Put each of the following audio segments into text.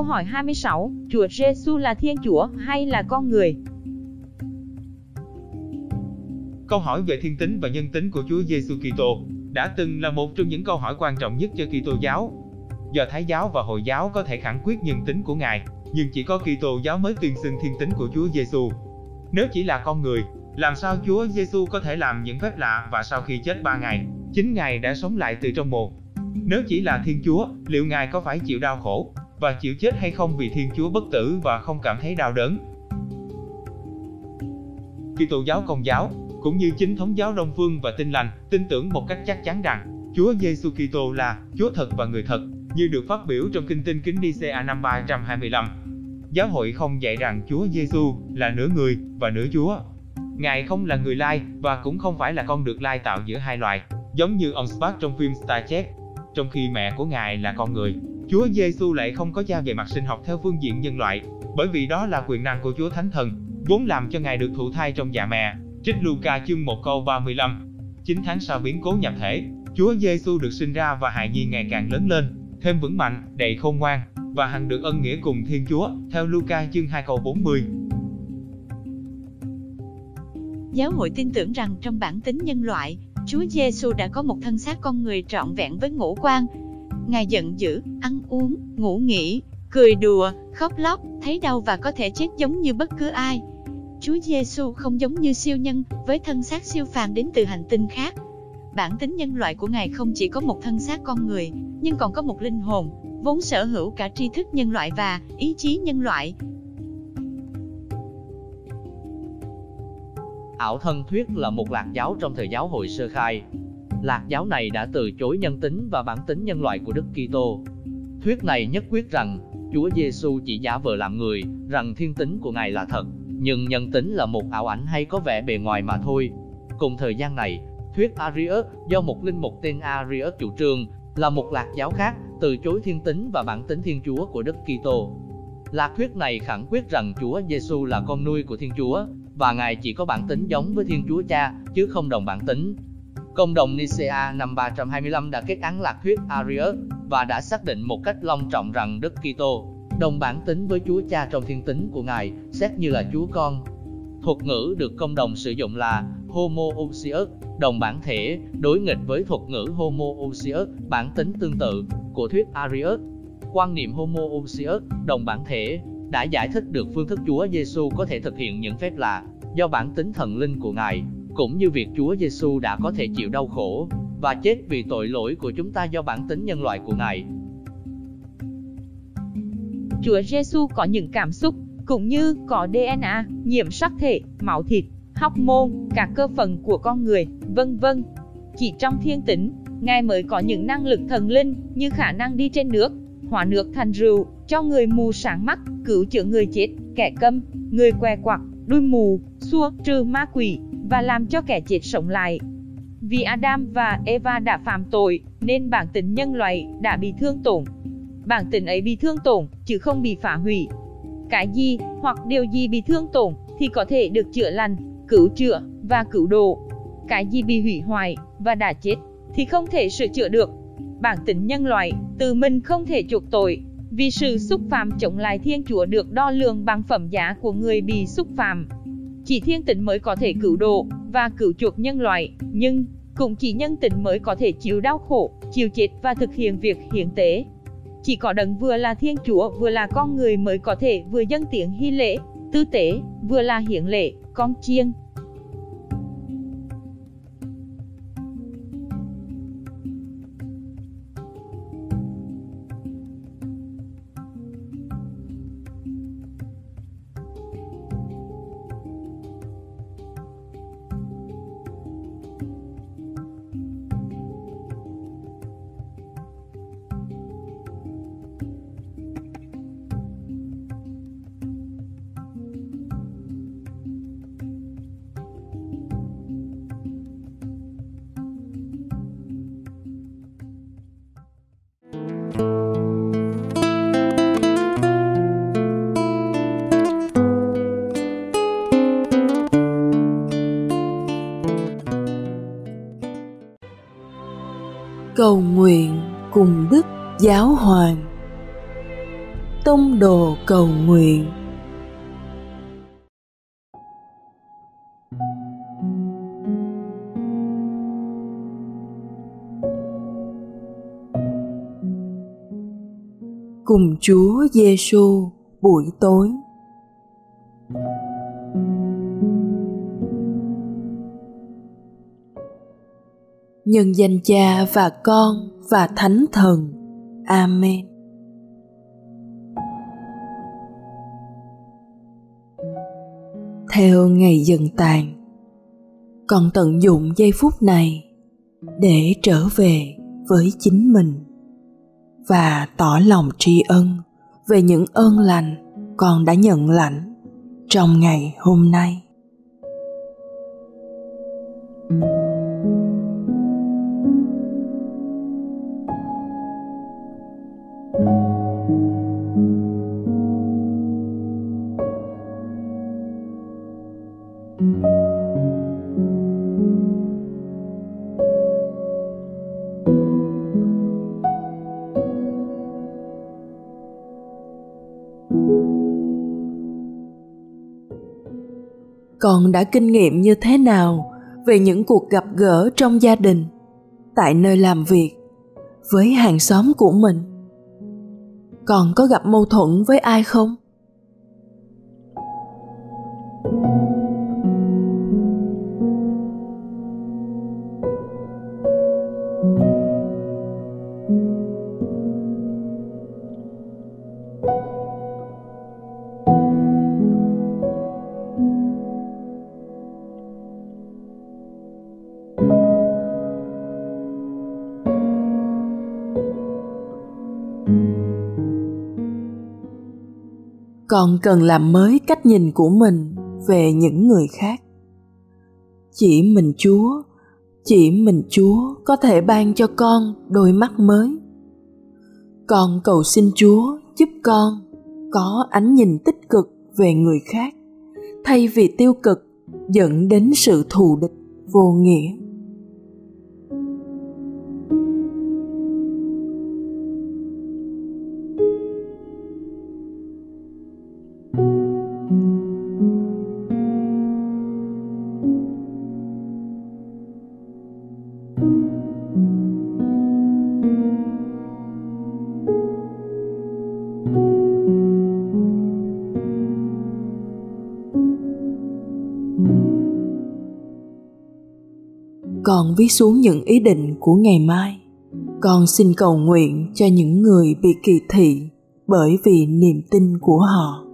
Câu hỏi 26, Chúa Giêsu là Thiên Chúa hay là con người? Câu hỏi về thiên tính và nhân tính của Chúa Giêsu Kitô đã từng là một trong những câu hỏi quan trọng nhất cho Kitô giáo. Do Thái giáo và Hồi giáo có thể khẳng quyết nhân tính của Ngài, nhưng chỉ có Kitô giáo mới tuyên xưng thiên tính của Chúa Giêsu. Nếu chỉ là con người, làm sao Chúa Giêsu có thể làm những phép lạ và sau khi chết 3 ngày, chính Ngài đã sống lại từ trong mồ? Nếu chỉ là Thiên Chúa, liệu Ngài có phải chịu đau khổ, và chịu chết hay không vì Thiên Chúa bất tử và không cảm thấy đau đớn. Kitô giáo Công giáo cũng như chính thống giáo Đông phương và Tin lành tin tưởng một cách chắc chắn rằng Chúa Giêsu Kitô là Chúa thật và người thật, như được phát biểu trong Kinh Tin Kính Nicea năm 325. Giáo hội không dạy rằng Chúa Giêsu là nửa người và nửa Chúa. Ngài không là người lai và cũng không phải là con được lai tạo giữa hai loài, giống như ông Spark trong phim Star Trek. Trong khi mẹ của Ngài là con người, Chúa Giêsu lại không có cha về mặt sinh học theo phương diện nhân loại, bởi vì đó là quyền năng của Chúa Thánh Thần, vốn làm cho Ngài được thụ thai trong dạ mẹ. Trích Luca chương 1 câu 35. 9 tháng sau biến cố nhập thể, Chúa Giêsu được sinh ra và hài nhi ngày càng lớn lên, thêm vững mạnh, đầy khôn ngoan và hằng được ân nghĩa cùng Thiên Chúa, theo Luca chương 2 câu 40. Giáo hội tin tưởng rằng trong bản tính nhân loại, Chúa Giêsu đã có một thân xác con người trọn vẹn với ngũ quan, Ngài giận dữ, ăn uống, ngủ nghỉ, cười đùa, khóc lóc, thấy đau và có thể chết giống như bất cứ ai. Chúa Giêsu không giống như siêu nhân, với thân xác siêu phàm đến từ hành tinh khác. Bản tính nhân loại của Ngài không chỉ có một thân xác con người, nhưng còn có một linh hồn, vốn sở hữu cả tri thức nhân loại và ý chí nhân loại. Ảo thân thuyết là một lạc giáo trong thời giáo hội sơ khai, Lạc giáo này đã từ chối nhân tính và bản tính nhân loại của Đức Kitô. Thuyết này nhất quyết rằng Chúa Giêsu chỉ giả vờ làm người, rằng thiên tính của Ngài là thật, nhưng nhân tính là một ảo ảnh hay có vẻ bề ngoài mà thôi. Cùng thời gian này, thuyết Arius do một linh mục tên Arius chủ trương là một lạc giáo khác, từ chối thiên tính và bản tính Thiên Chúa của Đức Kitô. Lạc thuyết này khẳng quyết rằng Chúa Giêsu là con nuôi của Thiên Chúa và Ngài chỉ có bản tính giống với Thiên Chúa Cha chứ không đồng bản tính. Cộng đồng Nicea năm 325 đã kết án lạc thuyết Arius và đã xác định một cách long trọng rằng Đức Kitô đồng bản tính với Chúa Cha trong thiên tính của Ngài, xét như là Chúa Con. Thuật ngữ được công đồng sử dụng là homoousios, đồng bản thể, đối nghịch với thuật ngữ homoousios, bản tính tương tự của thuyết Arius. Quan niệm homoousios, đồng bản thể, đã giải thích được phương thức Chúa Giêsu có thể thực hiện những phép lạ do bản tính thần linh của Ngài cũng như việc Chúa Giêsu đã có thể chịu đau khổ và chết vì tội lỗi của chúng ta do bản tính nhân loại của Ngài. Chúa Giêsu có những cảm xúc cũng như có DNA, nhiễm sắc thể, máu thịt, hormone, cả cơ phần của con người, vân vân. Chỉ trong thiên tính, Ngài mới có những năng lực thần linh như khả năng đi trên nước, hóa nước thành rượu, cho người mù sáng mắt, cứu chữa người chết, kẻ câm, người què quặt, đuôi mù, xua trừ ma quỷ, và làm cho kẻ chết sống lại. Vì Adam và Eva đã phạm tội, nên bản tính nhân loại đã bị thương tổn. Bản tính ấy bị thương tổn, chứ không bị phá hủy. Cái gì, hoặc điều gì bị thương tổn, thì có thể được chữa lành, cứu chữa, và cứu độ. Cái gì bị hủy hoại, và đã chết, thì không thể sửa chữa được. Bản tính nhân loại, từ mình không thể chuộc tội, vì sự xúc phạm chống lại Thiên Chúa được đo lường bằng phẩm giá của người bị xúc phạm. Chỉ thiên tịnh mới có thể cứu độ và cứu chuộc nhân loại, nhưng cũng chỉ nhân tịnh mới có thể chịu đau khổ, chịu chết và thực hiện việc hiến tế. Chỉ có đấng vừa là Thiên Chúa vừa là con người mới có thể vừa dâng tiếng hy lễ, tư tế, vừa là hiến lễ, con chiêng. Cầu nguyện cùng đức giáo hoàng tông đồ cầu nguyện cùng Chúa Giêsu buổi tối. Nhân danh Cha và Con và Thánh Thần. Amen. Theo ngày dần tàn, còn tận dụng giây phút này để trở về với chính mình và tỏ lòng tri ân về những ơn lành con đã nhận lãnh trong ngày hôm nay con đã kinh nghiệm như thế nào về những cuộc gặp gỡ trong gia đình, tại nơi làm việc, với hàng xóm của mình? Còn có gặp mâu thuẫn với ai không? Con cần làm mới cách nhìn của mình về những người khác. Chỉ mình chúa, chỉ mình chúa có thể ban cho con đôi mắt mới. Con cầu xin chúa giúp con có ánh nhìn tích cực về người khác, thay vì tiêu cực dẫn đến sự thù địch vô nghĩa. Con viết xuống những ý định của ngày mai. Con xin cầu nguyện cho những người bị kỳ thị bởi vì niềm tin của họ.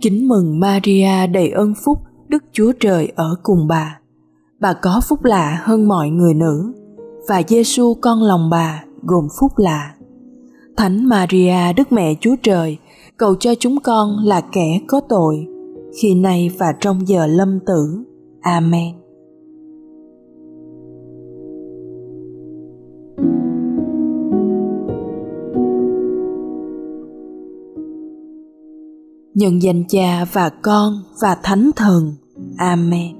Kính mừng maria đầy ơn phúc đức chúa trời ở cùng bà. Bà có phúc lạ hơn mọi người nữ và giêsu con lòng bà gồm phúc lạ. Thánh Maria Đức Mẹ Chúa Trời, cầu cho chúng con là kẻ có tội, khi nay và trong giờ lâm tử. Amen. Nhân danh Cha và Con và Thánh Thần. Amen.